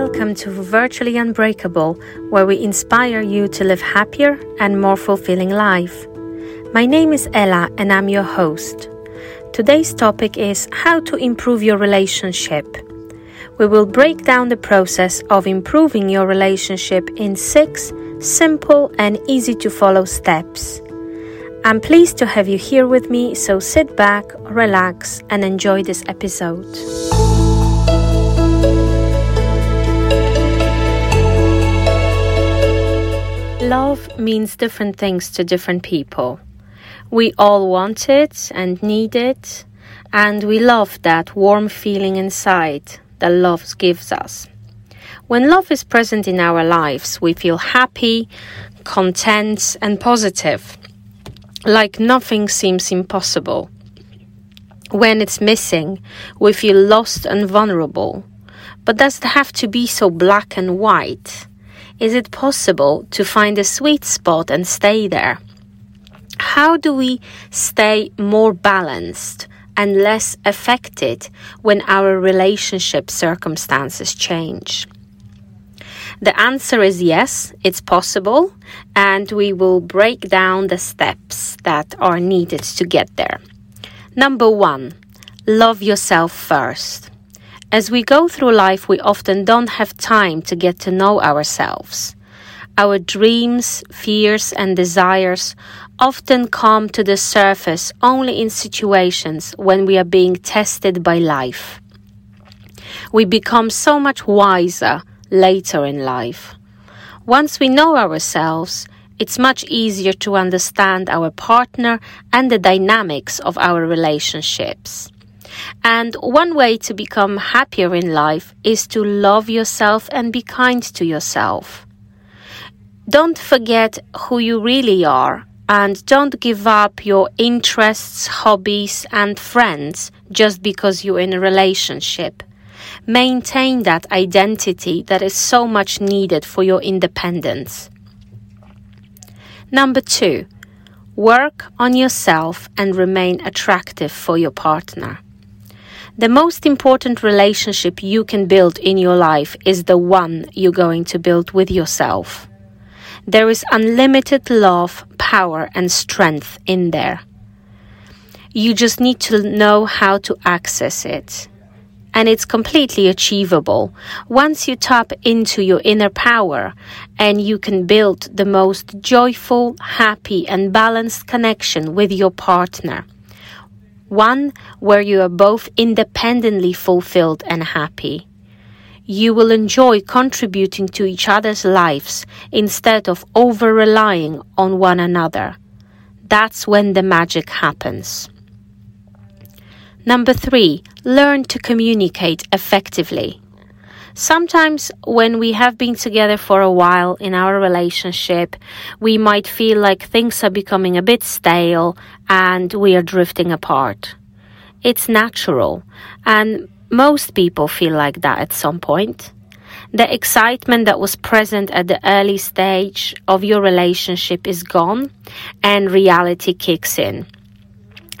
welcome to Virtually Unbreakable, where we inspire you to live happier and more fulfilling life. My name is Ela and I'm your host. Today's topic is how to improve your relationship. We will break down the process of improving your relationship in six simple and easy to follow steps. I'm pleased to have you here with me, so sit back, relax, and enjoy this episode. Means different things to different people. We all want it and need it, and we love that warm feeling inside that love gives us. When love is present in our lives, we feel happy, content, and positive, like nothing seems impossible. When it's missing, we feel lost and vulnerable. But does it have to be so black and white? Is it possible to find a sweet spot and stay there? How do we stay more balanced and less affected when our relationship circumstances change? The answer is yes, it's possible, and we will break down the steps that are needed to get there. Number one, love yourself first. As we go through life, we often don't have time to get to know ourselves. Our dreams, fears, and desires often come to the surface only in situations when we are being tested by life. We become so much wiser later in life. Once we know ourselves, it's much easier to understand our partner and the dynamics of our relationships. And one way to become happier in life is to love yourself and be kind to yourself. Don't forget who you really are and don't give up your interests, hobbies, and friends just because you're in a relationship. Maintain that identity that is so much needed for your independence. Number two, work on yourself and remain attractive for your partner. The most important relationship you can build in your life is the one you're going to build with yourself. There is unlimited love, power, and strength in there. You just need to know how to access it. And it's completely achievable once you tap into your inner power and you can build the most joyful, happy, and balanced connection with your partner. One where you are both independently fulfilled and happy you will enjoy contributing to each other's lives instead of over relying on one another. That's when the magic happens. Number three, learn to communicate effectively. Sometimes, when we have been together for a while in our relationship, we might feel like things are becoming a bit stale and we are drifting apart. It's natural, and most people feel like that at some point. The excitement that was present at the early stage of your relationship is gone and reality kicks in.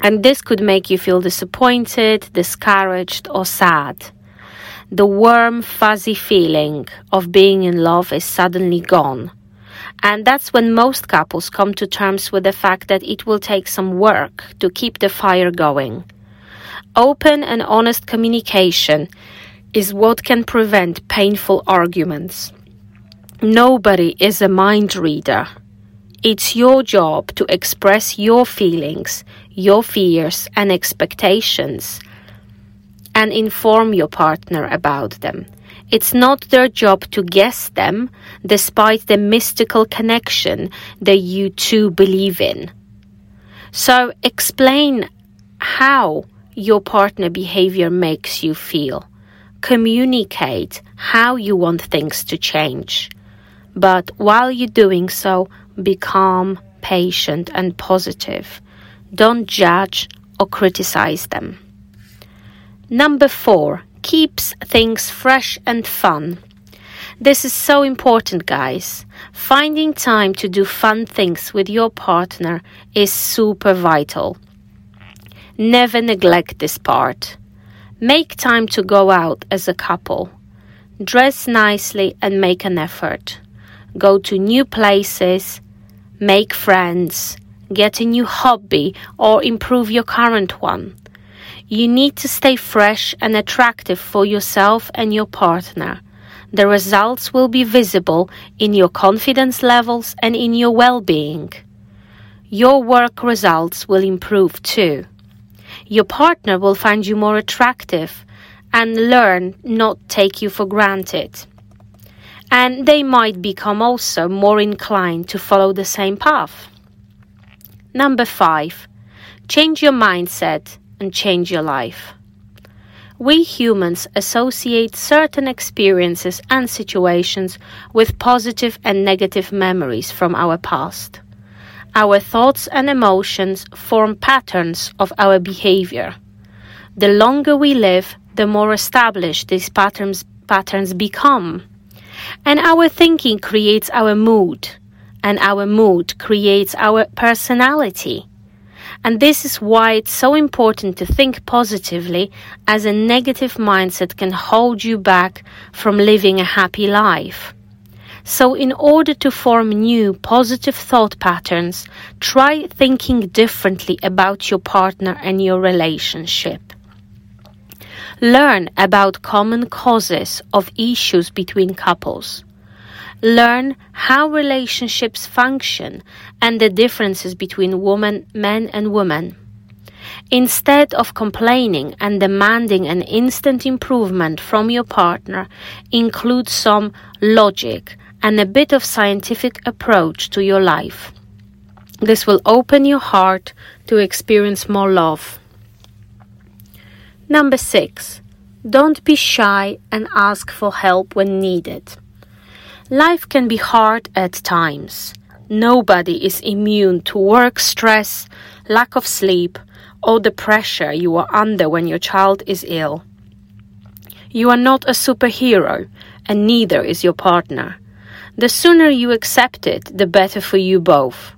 And this could make you feel disappointed, discouraged, or sad. The warm, fuzzy feeling of being in love is suddenly gone. And that's when most couples come to terms with the fact that it will take some work to keep the fire going. Open and honest communication is what can prevent painful arguments. Nobody is a mind reader. It's your job to express your feelings, your fears, and expectations and inform your partner about them. It's not their job to guess them, despite the mystical connection that you two believe in. So explain how your partner behavior makes you feel. Communicate how you want things to change. But while you're doing so, be calm, patient, and positive. Don't judge or criticize them. Number four, keeps things fresh and fun. This is so important, guys. Finding time to do fun things with your partner is super vital. Never neglect this part. Make time to go out as a couple. dress nicely and make an effort. Go to new places, make friends, get a new hobby, or improve your current one. You need to stay fresh and attractive for yourself and your partner. The results will be visible in your confidence levels and in your well being. Your work results will improve too. Your partner will find you more attractive and learn not take you for granted. And they might become also more inclined to follow the same path. Number five, change your mindset and change your life. We humans associate certain experiences and situations with positive and negative memories from our past. Our thoughts and emotions form patterns of our behavior. The longer we live, the more established these patterns, patterns become. And our thinking creates our mood, and our mood creates our personality. And this is why it's so important to think positively, as a negative mindset can hold you back from living a happy life. So, in order to form new positive thought patterns, try thinking differently about your partner and your relationship. Learn about common causes of issues between couples. Learn how relationships function and the differences between women, men and women. Instead of complaining and demanding an instant improvement from your partner, include some logic and a bit of scientific approach to your life. This will open your heart to experience more love. Number six, don't be shy and ask for help when needed. Life can be hard at times. Nobody is immune to work stress, lack of sleep, or the pressure you are under when your child is ill. You are not a superhero, and neither is your partner. The sooner you accept it, the better for you both.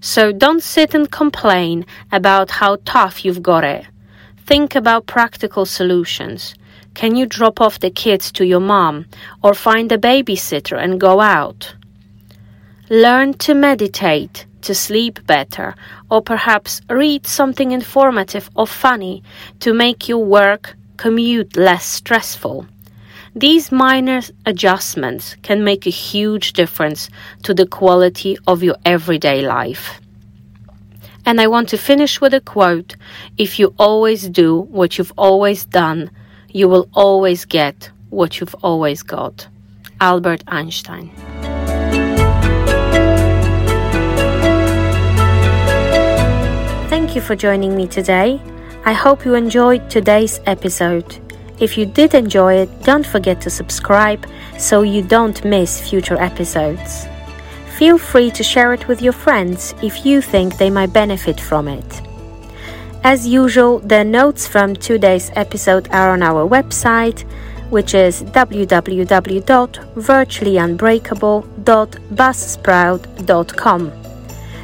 So don't sit and complain about how tough you've got it. Think about practical solutions. Can you drop off the kids to your mom or find a babysitter and go out? Learn to meditate, to sleep better, or perhaps read something informative or funny to make your work commute less stressful. These minor adjustments can make a huge difference to the quality of your everyday life. And I want to finish with a quote If you always do what you've always done, you will always get what you've always got. Albert Einstein. Thank you for joining me today. I hope you enjoyed today's episode. If you did enjoy it, don't forget to subscribe so you don't miss future episodes. Feel free to share it with your friends if you think they might benefit from it. As usual, the notes from today's episode are on our website, which is www.virtuallyunbreakable.buzzsprout.com.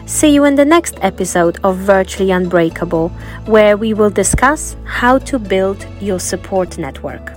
See you in the next episode of Virtually Unbreakable, where we will discuss how to build your support network.